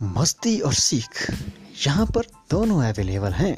मस्ती और सीख यहाँ पर दोनों अवेलेबल हैं।